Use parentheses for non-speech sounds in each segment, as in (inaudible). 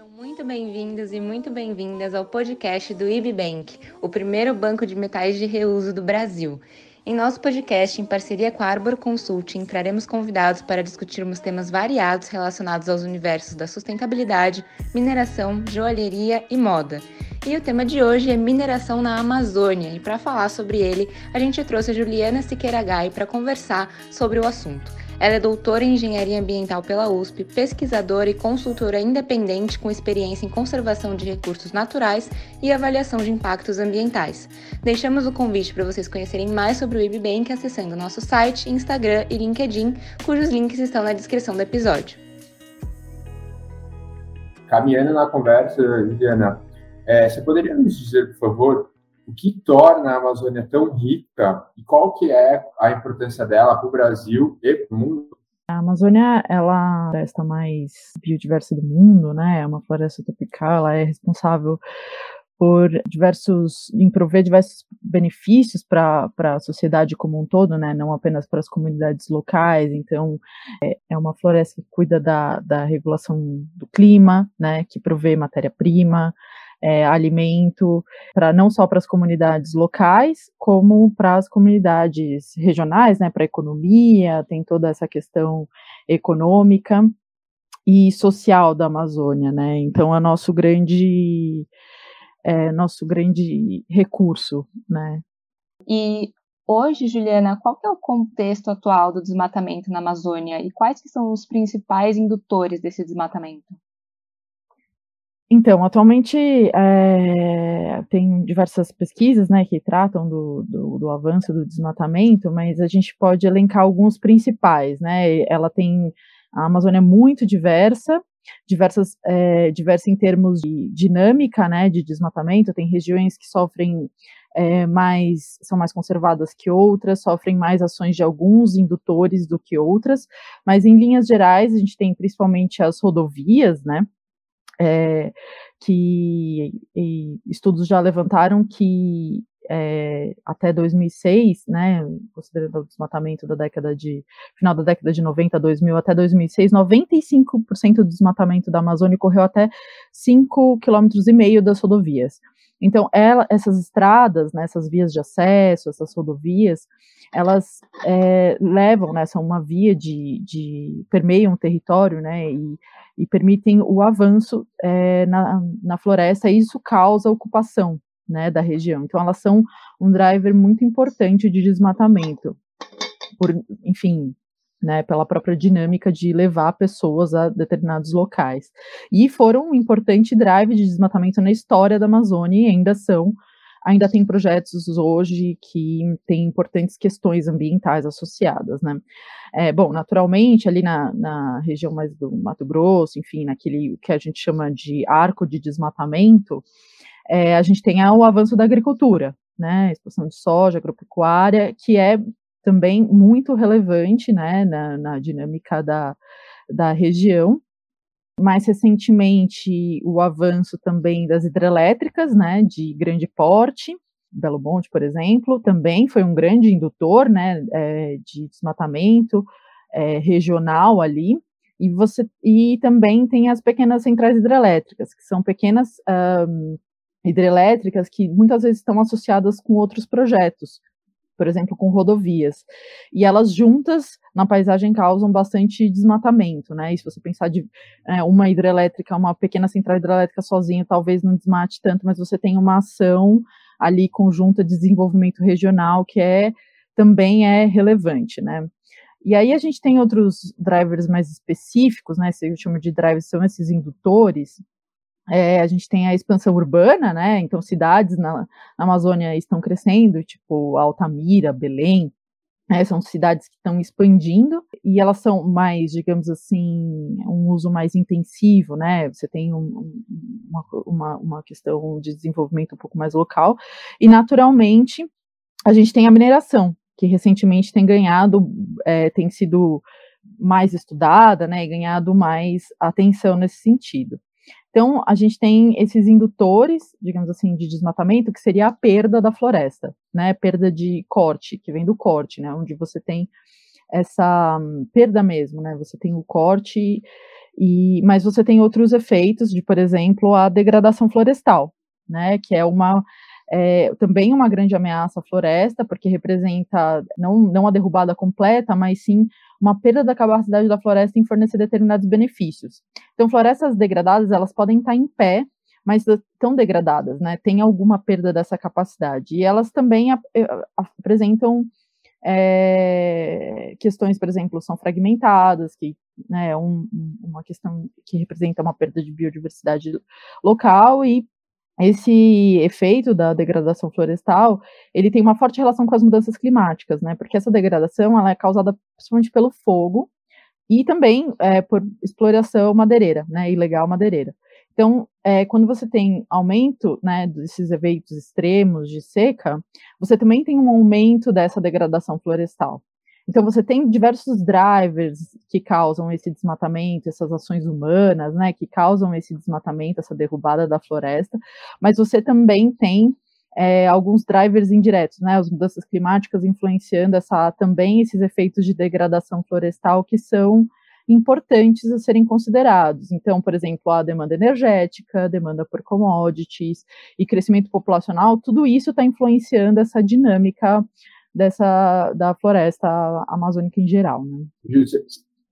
Sejam muito bem-vindos e muito bem-vindas ao podcast do IBBank, o primeiro banco de metais de reuso do Brasil. Em nosso podcast, em parceria com a Arbor Consulting, traremos convidados para discutirmos temas variados relacionados aos universos da sustentabilidade, mineração, joalheria e moda. E o tema de hoje é mineração na Amazônia, e para falar sobre ele, a gente trouxe a Juliana Siqueira Gai para conversar sobre o assunto. Ela é doutora em engenharia ambiental pela USP, pesquisadora e consultora independente com experiência em conservação de recursos naturais e avaliação de impactos ambientais. Deixamos o convite para vocês conhecerem mais sobre o IBBank acessando nosso site, Instagram e LinkedIn, cujos links estão na descrição do episódio. Caminhando na conversa, Juliana, é, você poderia nos dizer, por favor, o que torna a Amazônia tão rica e qual que é a importância dela para o Brasil e para o mundo? A Amazônia, ela é a floresta mais biodiversa do mundo, né? É uma floresta tropical, ela é responsável por diversos, em prover diversos benefícios para a sociedade como um todo, né, não apenas para as comunidades locais, então é, é uma floresta que cuida da, da regulação do clima, né, que provê matéria-prima, é, alimento para não só para as comunidades locais, como para as comunidades regionais, né, para a economia, tem toda essa questão econômica e social da Amazônia, né? Então é nosso grande é, nosso grande recurso, né? E hoje, Juliana, qual é o contexto atual do desmatamento na Amazônia e quais que são os principais indutores desse desmatamento? Então, atualmente é, tem diversas pesquisas né, que tratam do, do, do, avanço do desmatamento, mas a gente pode elencar alguns principais. Né? Ela tem a Amazônia é muito diversa, diversas, é, diversa em termos de dinâmica né, de desmatamento, tem regiões que sofrem é, mais, são mais conservadas que outras, sofrem mais ações de alguns indutores do que outras, mas em linhas gerais a gente tem principalmente as rodovias, né? É, que estudos já levantaram que é, até 2006, né, considerando o desmatamento da década de, final da década de 90, 2000 até 2006, 95% do desmatamento da Amazônia ocorreu até 5,5 km das rodovias. Então, ela, essas estradas, né, essas vias de acesso, essas rodovias, elas é, levam, né, são uma via de, de permeiam o território, né, e, e permitem o avanço é, na, na floresta, e isso causa ocupação, né, da região. Então, elas são um driver muito importante de desmatamento, por, enfim, né, pela própria dinâmica de levar pessoas a determinados locais. E foram um importante drive de desmatamento na história da Amazônia e ainda são, ainda tem projetos hoje que têm importantes questões ambientais associadas, né. É, bom, naturalmente, ali na, na região mais do Mato Grosso, enfim, naquele que a gente chama de arco de desmatamento, é, a gente tem o avanço da agricultura, né, expansão de soja, agropecuária, que é também muito relevante né, na, na dinâmica da, da região. Mais recentemente, o avanço também das hidrelétricas, né, de grande porte, Belo Monte, por exemplo, também foi um grande indutor, né, é, de desmatamento é, regional ali, e você e também tem as pequenas centrais hidrelétricas, que são pequenas um, hidrelétricas que muitas vezes estão associadas com outros projetos, por exemplo, com rodovias. E elas juntas na paisagem causam bastante desmatamento, né? E se você pensar de é, uma hidrelétrica, uma pequena central hidrelétrica sozinha, talvez não desmate tanto, mas você tem uma ação ali conjunta de desenvolvimento regional que é também é relevante, né? E aí a gente tem outros drivers mais específicos, né? Se eu chamo de drivers são esses indutores, é, a gente tem a expansão urbana, né? Então, cidades na, na Amazônia estão crescendo, tipo Altamira, Belém, né, são cidades que estão expandindo e elas são mais, digamos assim, um uso mais intensivo, né? Você tem um, uma, uma, uma, questão de desenvolvimento um pouco mais local e, naturalmente, a gente tem a mineração, que recentemente tem ganhado, é, tem sido mais estudada, né? E ganhado mais atenção nesse sentido. Então, a gente tem esses indutores, digamos assim, de desmatamento, que seria a perda da floresta, né? Perda de corte, que vem do corte, né? Onde você tem essa hum, perda mesmo, né? Você tem o corte E, mas você tem outros efeitos de, por exemplo, a degradação florestal, né, que é uma é, também uma grande ameaça à floresta, porque representa não, não a derrubada completa, mas sim uma perda da capacidade da floresta em fornecer determinados benefícios. Então, florestas degradadas, elas podem estar em pé, mas estão degradadas, né? Tem alguma perda dessa capacidade. E elas também eh, apresentam é, questões, por exemplo, são fragmentadas, que né, um, uma questão que representa uma perda de biodiversidade local e esse efeito da degradação florestal, ele tem uma forte relação com as mudanças climáticas, né? Porque essa degradação ela é causada principalmente pelo fogo e também é, por exploração madeireira, né? Ilegal madeireira. Então, é, quando você tem aumento né, desses eventos extremos de seca, você também tem um aumento dessa degradação florestal. Então, você tem diversos drivers que causam esse desmatamento, essas ações humanas, né, que causam esse desmatamento, essa derrubada da floresta, mas você também tem é, alguns drivers indiretos, né, as mudanças climáticas influenciando essa, também esses efeitos de degradação florestal que são importantes a serem considerados. Então, por exemplo, a demanda energética, a demanda por commodities e crescimento populacional, tudo isso está influenciando essa dinâmica dessa da floresta amazônica em geral. Né?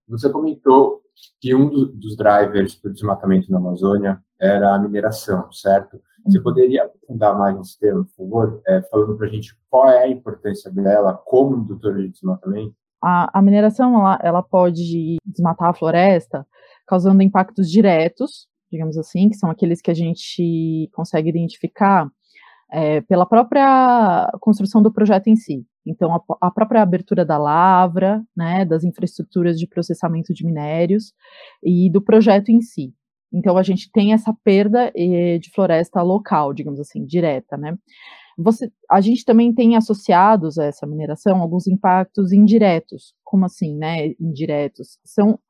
Você comentou que um dos drivers para o desmatamento na Amazônia era a mineração, certo? Você uhum. poderia aprofundar mais nesse tema, por favor, é, falando para a gente qual é a importância dela como indutora de desmatamento? A, a mineração ela, ela pode desmatar a floresta, causando impactos diretos, digamos assim, que são aqueles que a gente consegue identificar é, pela própria construção do projeto em si. Então, a, a, própria abertura da lavra, né, das infraestruturas de processamento de minérios e do projeto em si. Então, a gente tem essa perda eh, de floresta local, digamos assim, direta, né. Você, a gente também tem associados a essa mineração alguns impactos indiretos. Como assim, né? Indiretos. São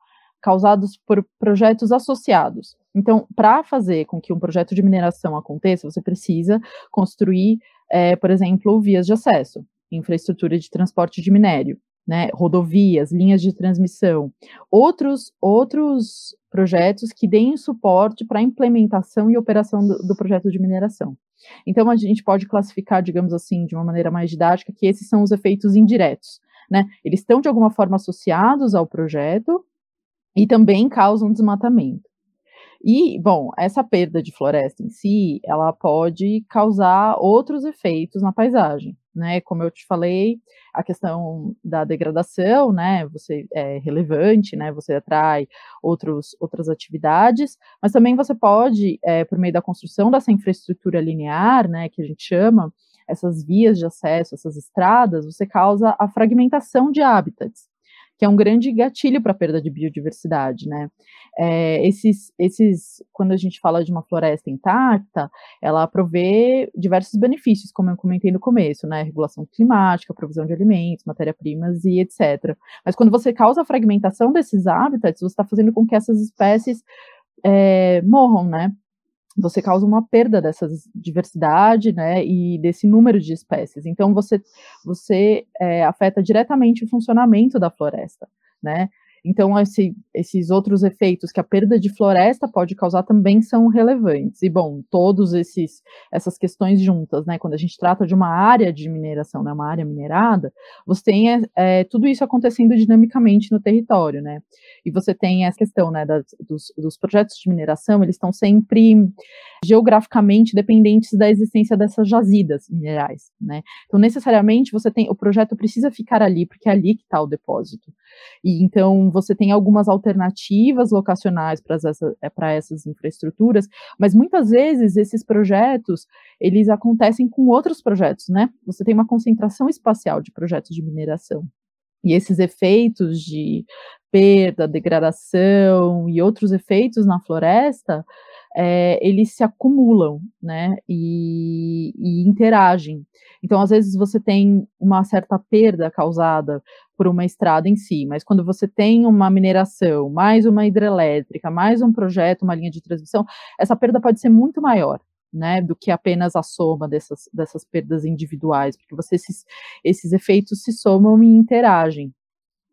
causados por projetos associados. Então, para fazer com que um projeto de mineração aconteça, você precisa construir, é, por exemplo, vias de acesso, infraestrutura de transporte de minério, né, rodovias, linhas de transmissão, outros, outros projetos que deem suporte para a implementação e operação do, do projeto de mineração. Então, a gente pode classificar, digamos assim, de uma maneira mais didática, que esses são os efeitos indiretos. Né? Eles estão, de alguma forma, associados ao projeto e também causam desmatamento. E, bom, essa perda de floresta em si, ela pode causar outros efeitos na paisagem, né? Como eu te falei, a questão da degradação, né? Você é relevante, né? Você atrai outros, outras atividades, mas também você pode, é, por meio da construção dessa infraestrutura linear, né? Que a gente chama, essas vias de acesso, essas estradas, você causa a fragmentação de hábitats que é um grande gatilho para a perda de biodiversidade, né? É, esses, esses, quando a gente fala de uma floresta intacta, ela provê diversos benefícios, como eu comentei no começo, né? Regulação climática, provisão de alimentos, matéria-primas e etc. Mas quando você causa a fragmentação desses hábitats, você está fazendo com que essas espécies é, morram, né? Você causa uma perda dessa diversidade, né, e desse número de espécies. Então, você, você é, afeta diretamente o funcionamento da floresta, né, então, esse, esses outros efeitos que a perda de floresta pode causar também são relevantes. E, bom, esses essas questões juntas, né? Quando a gente trata de uma área de mineração, né, uma área minerada, você tem é, é, tudo isso acontecendo dinamicamente no território, né? E você tem essa questão, né, das, dos, dos projetos de mineração, eles estão sempre geograficamente dependentes da existência dessas jazidas minerais, né? Então, necessariamente, você tem, o projeto precisa ficar ali, porque é ali que está o depósito. E então você tem algumas alternativas locacionais para essa, é, essas infraestruturas, mas muitas vezes esses projetos eles acontecem com outros projetos, né? Você tem uma concentração espacial de projetos de mineração. E esses efeitos de perda, degradação e outros efeitos na floresta, é, eles se acumulam, né, e, e, interagem. Então, às vezes, você tem uma certa perda causada por uma estrada em si, mas quando você tem uma mineração, mais uma hidrelétrica, mais um projeto, uma linha de transmissão, essa perda pode ser muito maior. Né, do que apenas a soma dessas, dessas perdas individuais, porque você esses, esses efeitos se somam e interagem.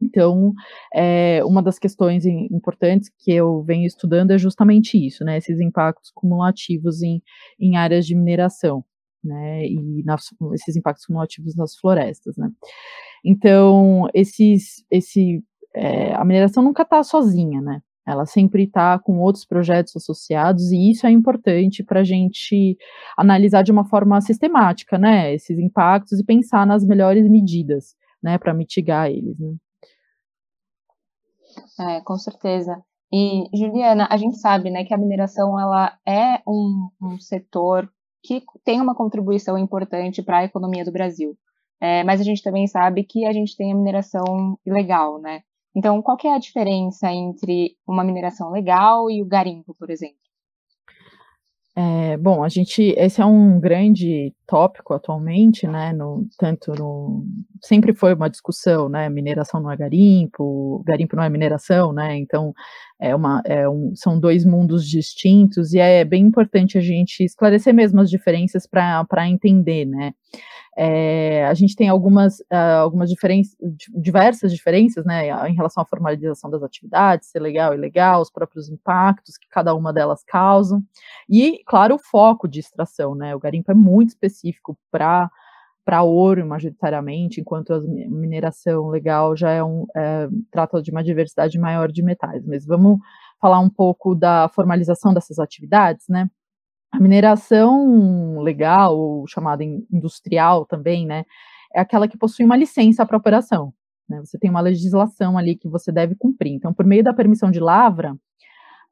Então, é, uma das questões importantes que eu venho estudando é justamente isso, né, esses impactos cumulativos em, em áreas de mineração, né, e nas, esses impactos cumulativos nas florestas, né. Então, esses, esse, é, a mineração nunca está sozinha, né, ela sempre está com outros projetos associados, e isso é importante para a gente analisar de uma forma sistemática, né, esses impactos e pensar nas melhores medidas, né, para mitigar eles, né. É, com certeza. E, Juliana, a gente sabe, né, que a mineração, ela é um, um setor que tem uma contribuição importante para a economia do Brasil. É, mas a gente também sabe que a gente tem a mineração ilegal, né? Então, qual é a diferença entre uma mineração legal e o garimpo, por exemplo? É, bom, a gente, esse é um grande tópico atualmente, né, no, tanto no, sempre foi uma discussão, né, mineração não é garimpo, garimpo não é mineração, né, então é uma, é um, são dois mundos distintos e é bem importante a gente esclarecer mesmo as diferenças para entender, né, é, a gente tem algumas, uh, algumas diferenças, diversas diferenças, né, em relação à formalização das atividades, ser legal e ilegal, os próprios impactos que cada uma delas causam, e, claro, o foco de extração, né, o garimpo é muito específico para para ouro, majoritariamente, enquanto a mineração legal já é um, é, trata de uma diversidade maior de metais. Mas vamos falar um pouco da formalização dessas atividades, né? A mineração legal, chamada industrial também, né, é aquela que possui uma licença para operação. Né, você tem uma legislação ali que você deve cumprir. Então, por meio da permissão de lavra,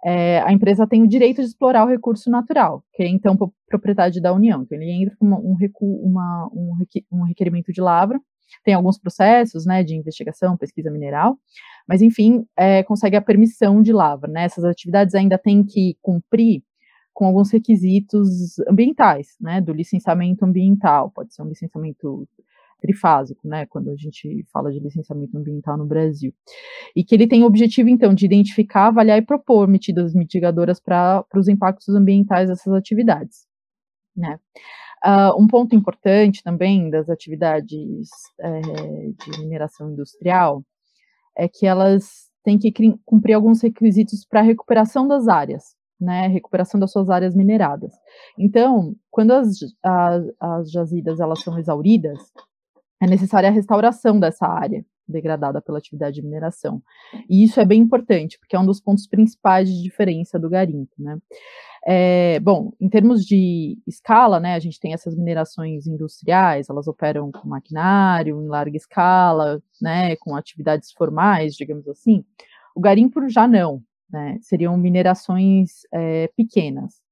é, a empresa tem o direito de explorar o recurso natural, que é então propriedade da União. Então, ele entra com uma, um, recu, uma, um, um requerimento de lavra, tem alguns processos, né, de investigação, pesquisa mineral, mas enfim, é, consegue a permissão de lavra, né, essas atividades ainda têm que cumprir com alguns requisitos ambientais, né, do licenciamento ambiental, pode ser um licenciamento trifásico, né, quando a gente fala de licenciamento ambiental no Brasil, e que ele tem o objetivo, então, de identificar, avaliar e propor medidas mitigadoras para os impactos ambientais dessas atividades, né. Uh, um ponto importante também das atividades é, de mineração industrial é que elas têm que cumprir alguns requisitos para a recuperação das áreas, né, recuperação das suas áreas mineradas. Então, quando as, as, as jazidas elas são exauridas, é necessária a restauração dessa área degradada pela atividade de mineração. E isso é bem importante, porque é um dos pontos principais de diferença do garimpo, né. É, bom, em termos de escala, né, a gente tem essas minerações industriais, elas operam com maquinário em larga escala, né, com atividades formais, digamos assim. O garimpo já não, né? Seriam minerações é, pequenas.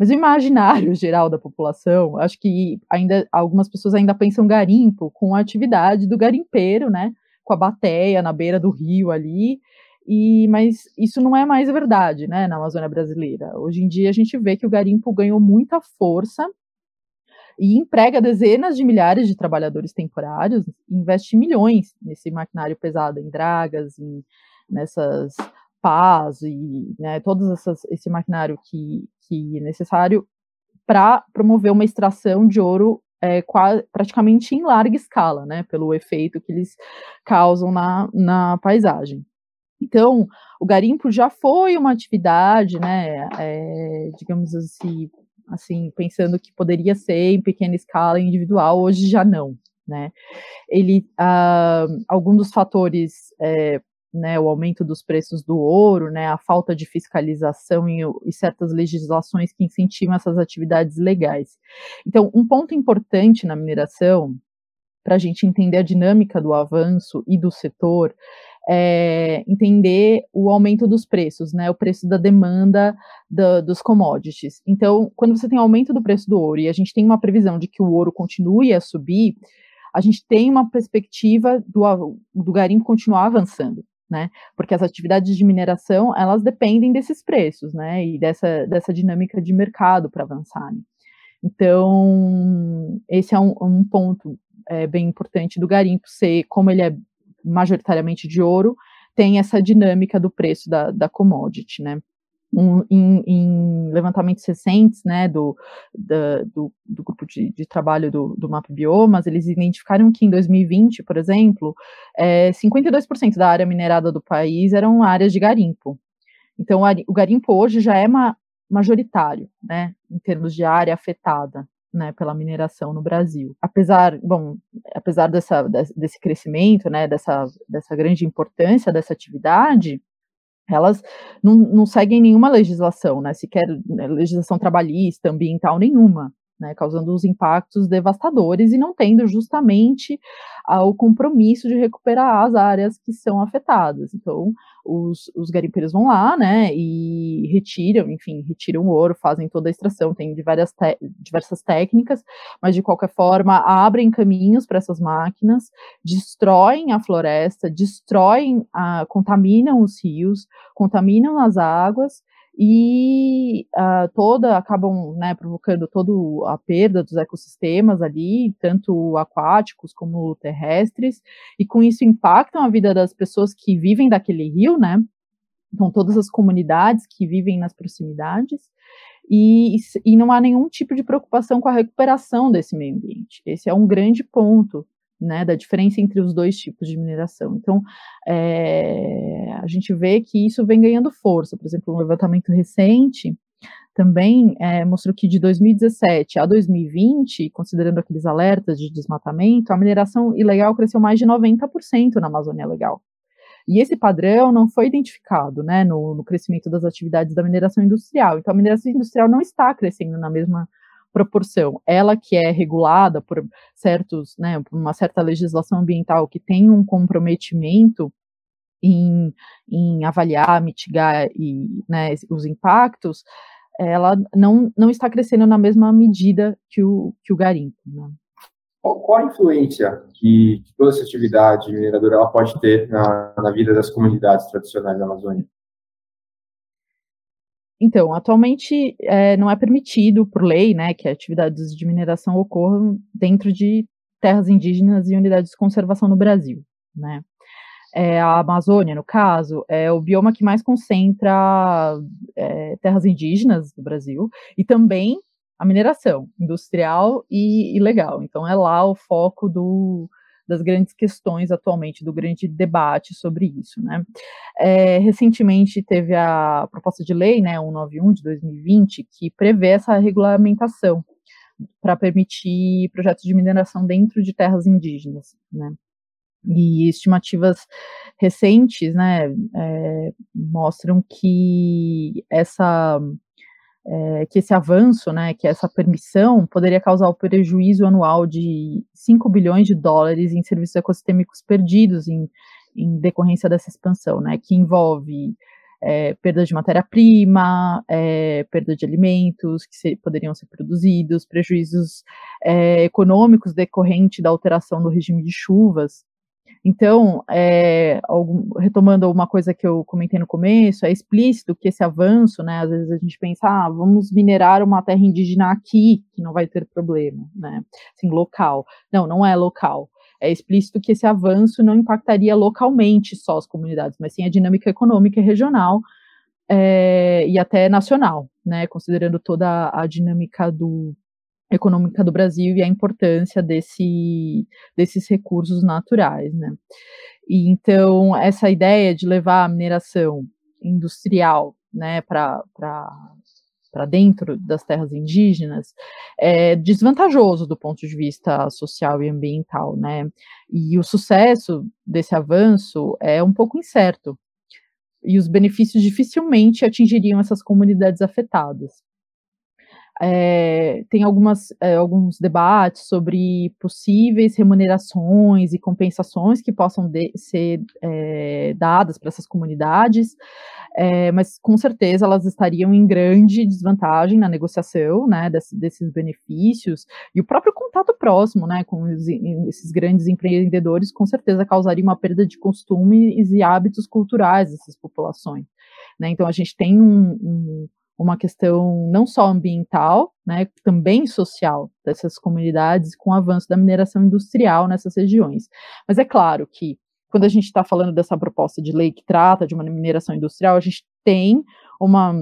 Mas o imaginário geral da população, acho que ainda algumas pessoas ainda pensam garimpo com a atividade do garimpeiro, né? Com a bateia na beira do rio ali. E, mas isso não é mais verdade, né, na Amazônia brasileira. Hoje em dia a gente vê que o garimpo ganhou muita força e emprega dezenas de milhares de trabalhadores temporários, investe milhões nesse maquinário pesado, em dragas, em, nessas paz e né, todo esse maquinário que, que é necessário para promover uma extração de ouro é, quase, praticamente em larga escala, né, pelo efeito que eles causam na, na paisagem. Então, o garimpo já foi uma atividade, né, é, digamos assim, assim, pensando que poderia ser em pequena escala individual, hoje já não, né. Ele, ah, algum dos fatores é, né, o aumento dos preços do ouro, né, a falta de fiscalização e, e, certas legislações que incentivam essas atividades legais. Então, um ponto importante na mineração, para a gente entender a dinâmica do avanço e do setor, é entender o aumento dos preços, né, o preço da demanda da, dos commodities. Então, quando você tem aumento do preço do ouro e a gente tem uma previsão de que o ouro continue a subir, a gente tem uma perspectiva do, do garimpo continuar avançando né? Porque as atividades de mineração, elas dependem desses preços, né? E dessa, dessa dinâmica de mercado para avançarem. Então, esse é um, um ponto é, bem importante do garimpo ser, como ele é majoritariamente de ouro, tem essa dinâmica do preço da, da commodity, né? Um, em, em, levantamentos recentes, né, do, da, do, do, grupo de, de trabalho do, do Map Biomas, eles identificaram que em 2020, por exemplo, é, 52% da área minerada do país eram áreas de garimpo. Então, o garimpo hoje já é ma, majoritário, né, em termos de área afetada, né, pela mineração no Brasil. Apesar, bom, apesar dessa, desse crescimento, né, dessa, dessa grande importância dessa atividade, elas não, não seguem nenhuma legislação, né, sequer né, legislação trabalhista, ambiental nenhuma, né, causando os impactos devastadores e não tendo justamente ah, o compromisso de recuperar as áreas que são afetadas. Então, os, os garimpeiros vão lá, né, e retiram, enfim, retiram o ouro, fazem toda a extração, tem diversas, diversas técnicas, mas de qualquer forma abrem caminhos para essas máquinas, destroem a floresta, destroem, a, contaminam os rios, contaminam as águas, e uh, toda acabam né, provocando toda a perda dos ecossistemas ali, tanto aquáticos como terrestres, e com isso impactam a vida das pessoas que vivem daquele rio, né? Então, todas as comunidades que vivem nas proximidades, e, e não há nenhum tipo de preocupação com a recuperação desse meio ambiente. Esse é um grande ponto né, da diferença entre os dois tipos de mineração. Então, é, a gente vê que isso vem ganhando força. Por exemplo, um levantamento recente também é, mostrou que de 2017 a 2020, considerando aqueles alertas de desmatamento, a mineração ilegal cresceu mais de 90% na Amazônia Legal. E esse padrão não foi identificado né, no, no crescimento das atividades da mineração industrial. Então, a mineração industrial não está crescendo na mesma proporção. Ela que é regulada por certos, né, por uma certa legislação ambiental que tem um comprometimento em, em avaliar, mitigar e, né, os impactos, ela não, não está crescendo na mesma medida que o, que o garimpo. Né? Qual a influência que, que, toda essa atividade mineradora ela pode ter na, na vida das comunidades tradicionais da Amazônia? Então, atualmente é, não é permitido por lei, né, que atividades de mineração ocorram dentro de terras indígenas e unidades de conservação no Brasil, né. É, a Amazônia, no caso, é o bioma que mais concentra é, terras indígenas do Brasil e também a mineração industrial e ilegal. Então, é lá o foco do, das grandes questões atualmente, do grande debate sobre isso. Né? É, recentemente teve a proposta de lei, né, 191 de 2020, que prevê essa regulamentação para permitir projetos de mineração dentro de terras indígenas. Né? E estimativas recentes né, é, mostram que essa é, que esse avanço, né, que essa permissão poderia causar o prejuízo anual de 5 bilhões de dólares em serviços ecossistêmicos perdidos em, em decorrência dessa expansão, né, que envolve é, perda de matéria-prima, é, perda de alimentos que poderiam ser produzidos, prejuízos é, econômicos decorrente da alteração do regime de chuvas, então, é, algum, retomando uma coisa que eu comentei no começo, é explícito que esse avanço, né, às vezes a gente pensa, ah, vamos minerar uma terra indígena aqui, que não vai ter problema, né, assim, local. Não, não é local. É explícito que esse avanço não impactaria localmente só as comunidades, mas sim a dinâmica econômica e regional é, e até nacional, né, considerando toda a dinâmica do econômica do Brasil e a importância desse, desses recursos naturais, né? E então essa ideia de levar a mineração industrial, né, para para dentro das terras indígenas é desvantajoso do ponto de vista social e ambiental, né? E o sucesso desse avanço é um pouco incerto. E os benefícios dificilmente atingiriam essas comunidades afetadas. É, tem algumas, é, alguns debates sobre possíveis remunerações e compensações que possam de, ser é, dadas para essas comunidades, mas com certeza elas estariam em grande desvantagem na negociação né, desse, desses benefícios, e o próprio contato próximo né, com os, esses grandes empreendedores com certeza causaria uma perda de costumes e hábitos culturais dessas populações. Né, então a gente tem um, um uma questão não só ambiental, né, também social dessas comunidades com o avanço da mineração industrial nessas regiões. Mas é claro que quando a gente está falando dessa proposta de lei que trata de uma mineração industrial, a gente tem uma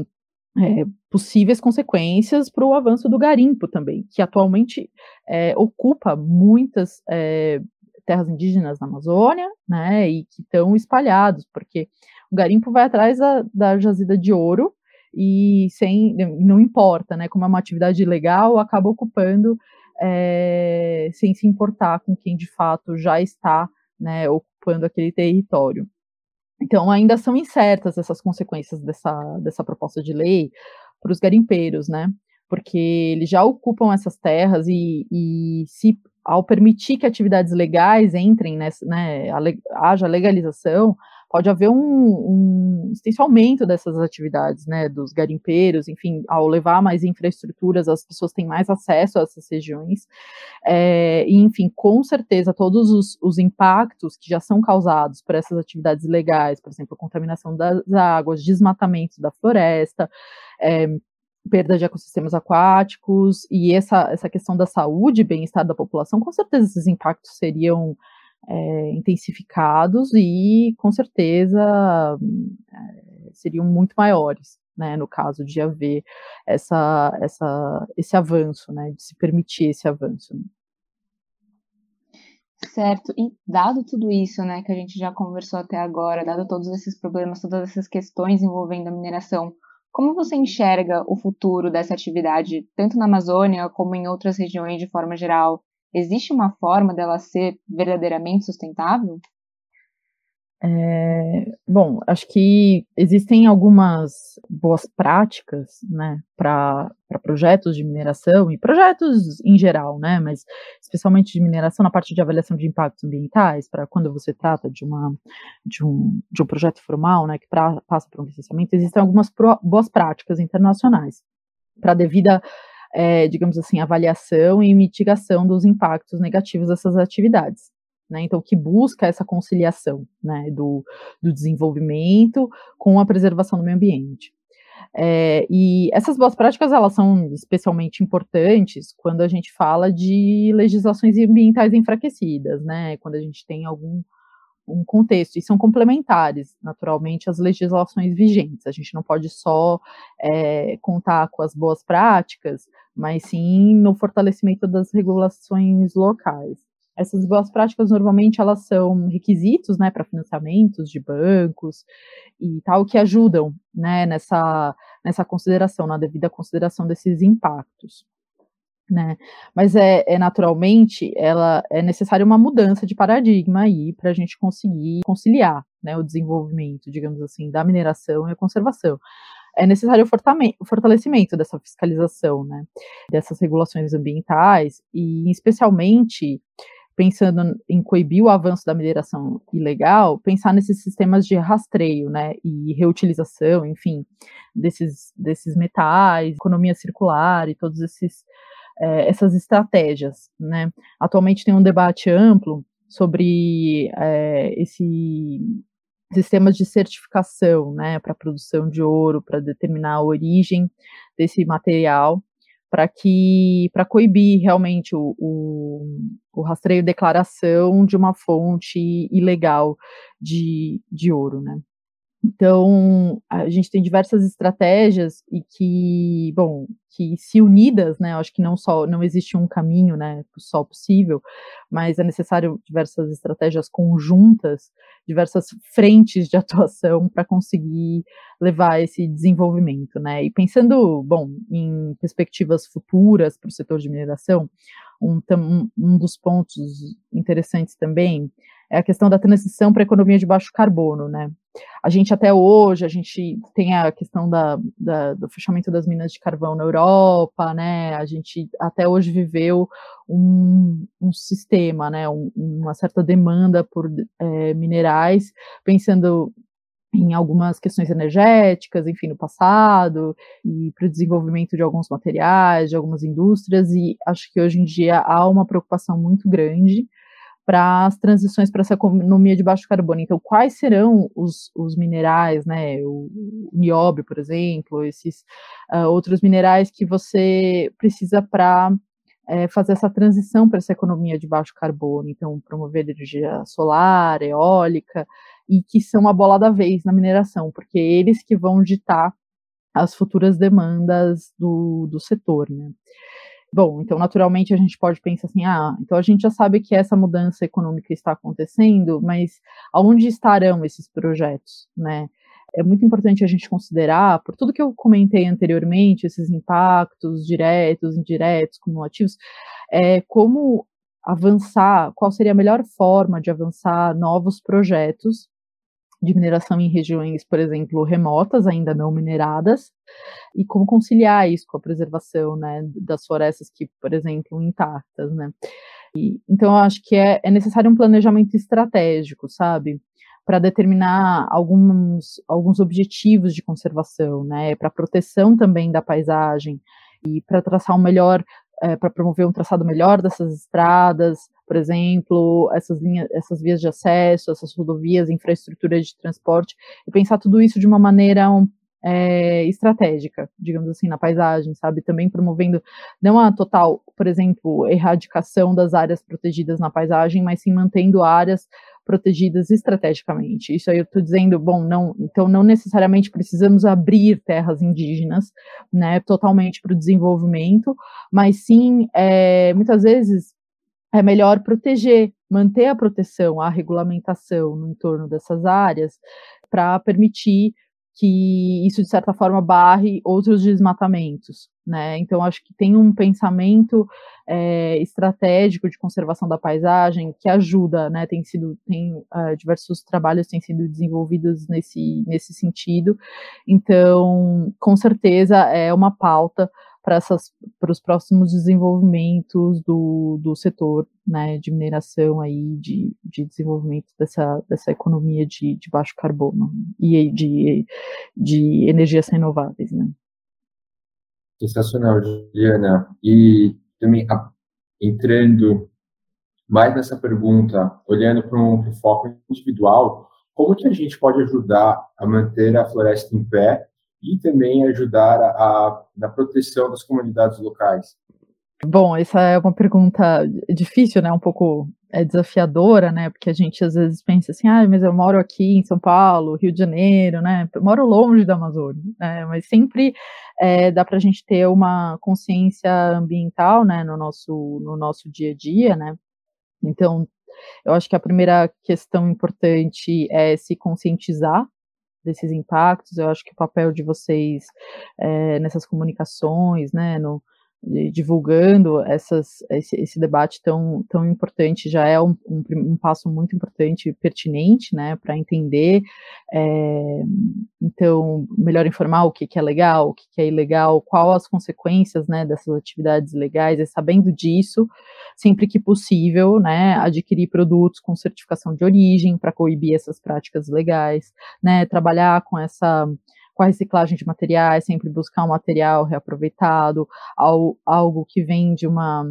é, possíveis consequências para o avanço do garimpo também, que atualmente é, ocupa muitas é, terras indígenas na Amazônia, né, e que estão espalhados, porque o garimpo vai atrás da, da jazida de ouro e sem, não importa, né, como é uma atividade ilegal, acaba ocupando é, sem se importar com quem de fato já está né, ocupando aquele território. Então, ainda são incertas essas consequências dessa, dessa proposta de lei para os garimpeiros, né? Porque eles já ocupam essas terras e, e se ao permitir que atividades legais entrem nessa, né, haja legalização, pode haver um, um dessas atividades, né, dos garimpeiros, enfim, ao levar mais infraestruturas, as pessoas têm mais acesso a essas regiões, é, e, enfim, com certeza, todos os, os, impactos que já são causados por essas atividades legais, por exemplo, contaminação das águas, desmatamento da floresta, é, perda de ecossistemas aquáticos e essa, essa questão da saúde e bem-estar da população, com certeza esses impactos seriam é, intensificados e, com certeza, é, seriam muito maiores, né, no caso de haver essa, essa, esse avanço, né, de se permitir esse avanço. Né. Certo, e dado tudo isso, né, que a gente já conversou até agora, dado todos esses problemas, todas essas questões envolvendo a mineração, como você enxerga o futuro dessa atividade, tanto na Amazônia como em outras regiões de forma geral? Existe uma forma dela ser verdadeiramente sustentável? É, bom, acho que existem algumas boas práticas, né, para projetos de mineração e projetos em geral, né, mas especialmente de mineração na parte de avaliação de impactos ambientais, para quando você trata de uma de um, de um projeto formal, né, que pra, passa por um licenciamento, existem algumas pro, boas práticas internacionais para devida é, digamos assim, avaliação e mitigação dos impactos negativos dessas atividades. Né, então, que busca essa conciliação né, do, do, desenvolvimento com a preservação do meio ambiente. É, e essas boas práticas elas são especialmente importantes quando a gente fala de legislações ambientais enfraquecidas, né, quando a gente tem algum um contexto, e são complementares, naturalmente, às legislações vigentes. A gente não pode só é, contar com as boas práticas, mas sim no fortalecimento das regulações locais. Essas boas práticas normalmente elas são requisitos, né, para financiamentos de bancos e tal que ajudam, né, nessa nessa consideração, na devida consideração desses impactos. Né? Mas é, é, naturalmente ela é necessária uma mudança de paradigma aí para a gente conseguir conciliar né, o desenvolvimento, digamos assim, da mineração e a conservação. É necessário o fortalecimento dessa fiscalização, né, dessas regulações ambientais e, especialmente, pensando em coibir o avanço da mineração ilegal, pensar nesses sistemas de rastreio, né, e reutilização, enfim, desses, desses metais, economia circular e todos esses é, essas estratégias, né? Atualmente tem um debate amplo sobre é, esse sistemas de certificação, né, para produção de ouro, para determinar a origem desse material, para que para coibir realmente o, o, o, rastreio declaração de uma fonte ilegal de, de ouro, né? Então, a gente tem diversas estratégias e que, bom, que se unidas, né, acho que não só, não existe um caminho, né, só possível, mas é necessário diversas estratégias conjuntas, diversas frentes de (laughs) atuação para conseguir levar esse desenvolvimento, né, e pensando, bom, em perspectivas futuras para o setor de mineração, um, um dos pontos interessantes também é a questão da transição para a economia de baixo carbono, né? A gente até hoje, a gente tem a questão da, da, do fechamento das minas de carvão na Europa, né? A gente até hoje viveu um, um sistema, né? Um, uma certa demanda por é, minerais, pensando em algumas questões energéticas, enfim, no passado, e para o desenvolvimento de alguns materiais, de algumas indústrias, e acho que hoje em dia há uma preocupação muito grande para as transições para essa economia de baixo carbono. Então, quais serão os, os minerais, né, o, o nióbio, por exemplo, esses uh, outros minerais que você precisa para é, fazer essa transição para essa economia de baixo carbono, então promover energia solar, eólica, e que são a bola da vez na mineração, porque eles que vão ditar as futuras demandas do, do setor, né? Bom, então naturalmente a gente pode pensar assim, ah, então a gente já sabe que essa mudança econômica está acontecendo, mas aonde estarão esses projetos, né? É muito importante a gente considerar, por tudo que eu comentei anteriormente, esses impactos diretos, indiretos, cumulativos, é, como avançar, qual seria a melhor forma de avançar novos projetos de mineração em regiões, por exemplo, remotas, ainda não mineradas, e como conciliar isso com a preservação né, das florestas que, por exemplo, intactas, né? E, então, eu acho que é, é necessário um planejamento estratégico, sabe? Para determinar alguns, alguns objetivos de conservação, né? Para proteção também da paisagem e para traçar um melhor é, para promover um traçado melhor dessas estradas, por exemplo, essas linhas, essas vias de acesso, essas rodovias, infraestrutura de transporte, e pensar tudo isso de uma maneira um, é, estratégica, digamos assim, na paisagem, sabe? Também promovendo não a total, por exemplo, erradicação das áreas protegidas na paisagem, mas sim mantendo áreas protegidas estrategicamente. Isso aí eu estou dizendo, bom, não, então não necessariamente precisamos abrir terras indígenas, né, totalmente para o desenvolvimento, mas sim, é, muitas vezes é melhor proteger, manter a proteção, a regulamentação no entorno dessas áreas para permitir que isso, de certa forma, barre outros desmatamentos, né? Então, acho que tem um pensamento é, estratégico de conservação da paisagem que ajuda, né? Tem sido, tem uh, diversos trabalhos têm sido desenvolvidos nesse, nesse sentido. Então, com certeza, é uma pauta para os próximos desenvolvimentos do, do setor né, de mineração aí, de, de desenvolvimento dessa, dessa economia de, de baixo carbono e de, de energias renováveis. Né. Sensacional, Juliana. E também entrando mais nessa pergunta, olhando para um foco individual, como que a gente pode ajudar a manter a floresta em pé e também ajudar a, a, na proteção das comunidades locais? Bom, essa é uma pergunta difícil, né? Um pouco é desafiadora, né? Porque a gente às vezes pensa assim, ah, mas eu moro aqui em São Paulo, Rio de Janeiro, né? Eu moro longe da Amazônia, né? Mas sempre é, dá para a gente ter uma consciência ambiental, né? No nosso no nosso dia a dia, né? Então, eu acho que a primeira questão importante é se conscientizar desses impactos. Eu acho que o papel de vocês é, nessas comunicações, né, no, divulgando essas, esse, esse, debate tão, tão importante já é um, um, um passo muito importante e pertinente, né, para entender, é, então, melhor informar o que, que é legal, o que, que é ilegal, qual as consequências, né, dessas atividades ilegais, e sabendo disso, sempre que possível, né, adquirir produtos com certificação de origem para coibir essas práticas legais, né, trabalhar com essa com a reciclagem de materiais, sempre buscar um material reaproveitado, algo que vem de uma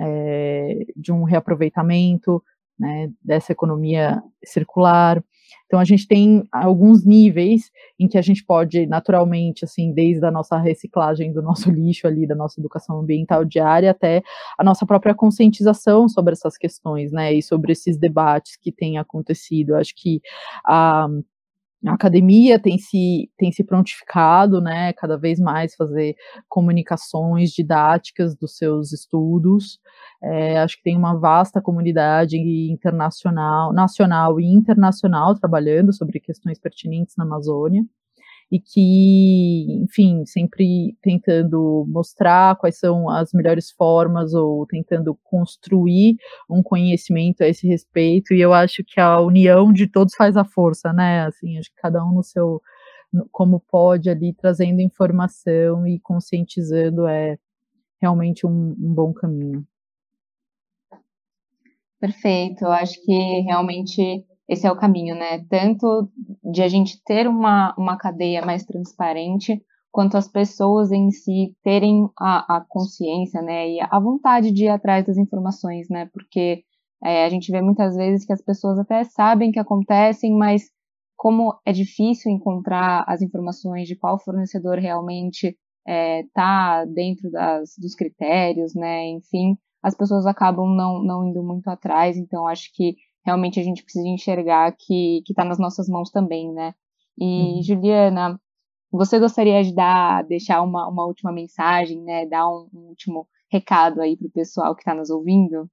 é, de um reaproveitamento, né, dessa economia circular. Então a gente tem alguns níveis em que a gente pode naturalmente, assim, desde a nossa reciclagem do nosso lixo ali, da nossa educação ambiental diária, até a nossa própria conscientização sobre essas questões, né, e sobre esses debates que têm acontecido. Acho que a a academia tem se, tem se prontificado, né, cada vez mais fazer comunicações didáticas dos seus estudos. É, acho que tem uma vasta comunidade internacional, nacional e internacional trabalhando sobre questões pertinentes na Amazônia e que, enfim, sempre tentando mostrar quais são as melhores formas ou tentando construir um conhecimento a esse respeito. E eu acho que a união de todos faz a força, né? Assim, acho que cada um no seu como pode ali trazendo informação e conscientizando é realmente um, um bom caminho. Perfeito, eu acho que realmente esse é o caminho, né? Tanto de a gente ter uma, uma cadeia mais transparente, quanto as pessoas em si terem a, a consciência, né? E a vontade de ir atrás das informações, né? Porque é, a gente vê muitas vezes que as pessoas até sabem que acontecem, mas como é difícil encontrar as informações de qual fornecedor realmente está é, tá dentro das, dos critérios, né? Enfim, as pessoas acabam não, não indo muito atrás, então acho que realmente a gente precisa enxergar que está nas nossas mãos também, né? E, uhum. Juliana, Você gostaria de dar, deixar uma, uma última mensagem, né? Dar um, um último recado aí para o pessoal que está nos ouvindo?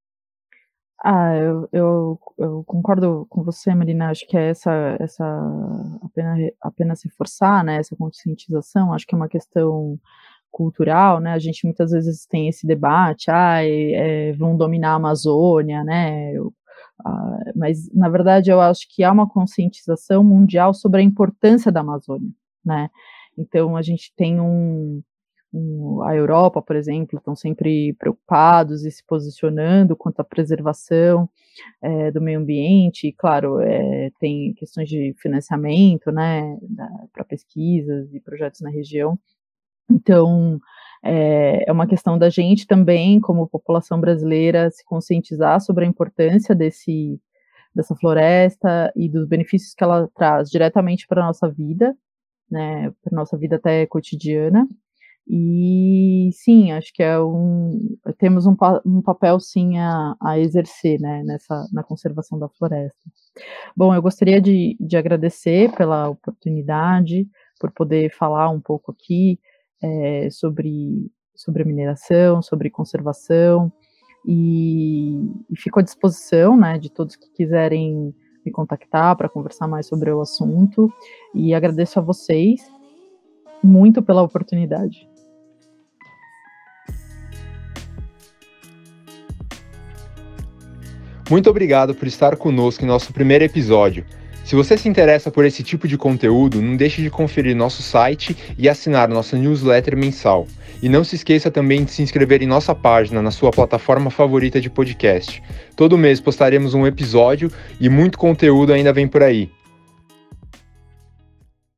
Ah, eu, eu, eu, concordo com você, Marina. Acho que é essa, essa apenas, apenas reforçar, né, essa conscientização. Acho que é uma questão cultural, né? A gente muitas vezes tem esse debate, ah, é, vão dominar a Amazônia, né? Ah, mas na verdade eu acho que há uma conscientização mundial sobre a importância da Amazônia, né? Então a gente tem um, um a Europa, por exemplo, estão sempre preocupados e se posicionando quanto à preservação é, do meio ambiente. E, claro, é, tem questões de financiamento, né, para pesquisas e projetos na região então, é, é uma questão da gente também, como população brasileira, se conscientizar sobre a importância desse, dessa floresta e dos benefícios que ela traz diretamente para a nossa vida, né, para a nossa vida até cotidiana. E sim, acho que é um, temos um, um papel sim a, a, exercer né, nessa, na conservação da floresta. Bom, eu gostaria de, de agradecer pela oportunidade, por poder falar um pouco aqui é, sobre, sobre a mineração, sobre conservação, e, e fico à disposição né, de todos que quiserem me contactar para conversar mais sobre o assunto, e agradeço a vocês muito pela oportunidade. Muito obrigado por estar conosco em nosso primeiro episódio. Se você se interessa por esse tipo de conteúdo, não deixe de conferir nosso site e assinar nossa newsletter mensal. E não se esqueça também de se inscrever em nossa página na sua plataforma favorita de podcast. Todo mês postaremos um episódio e muito conteúdo ainda vem por aí.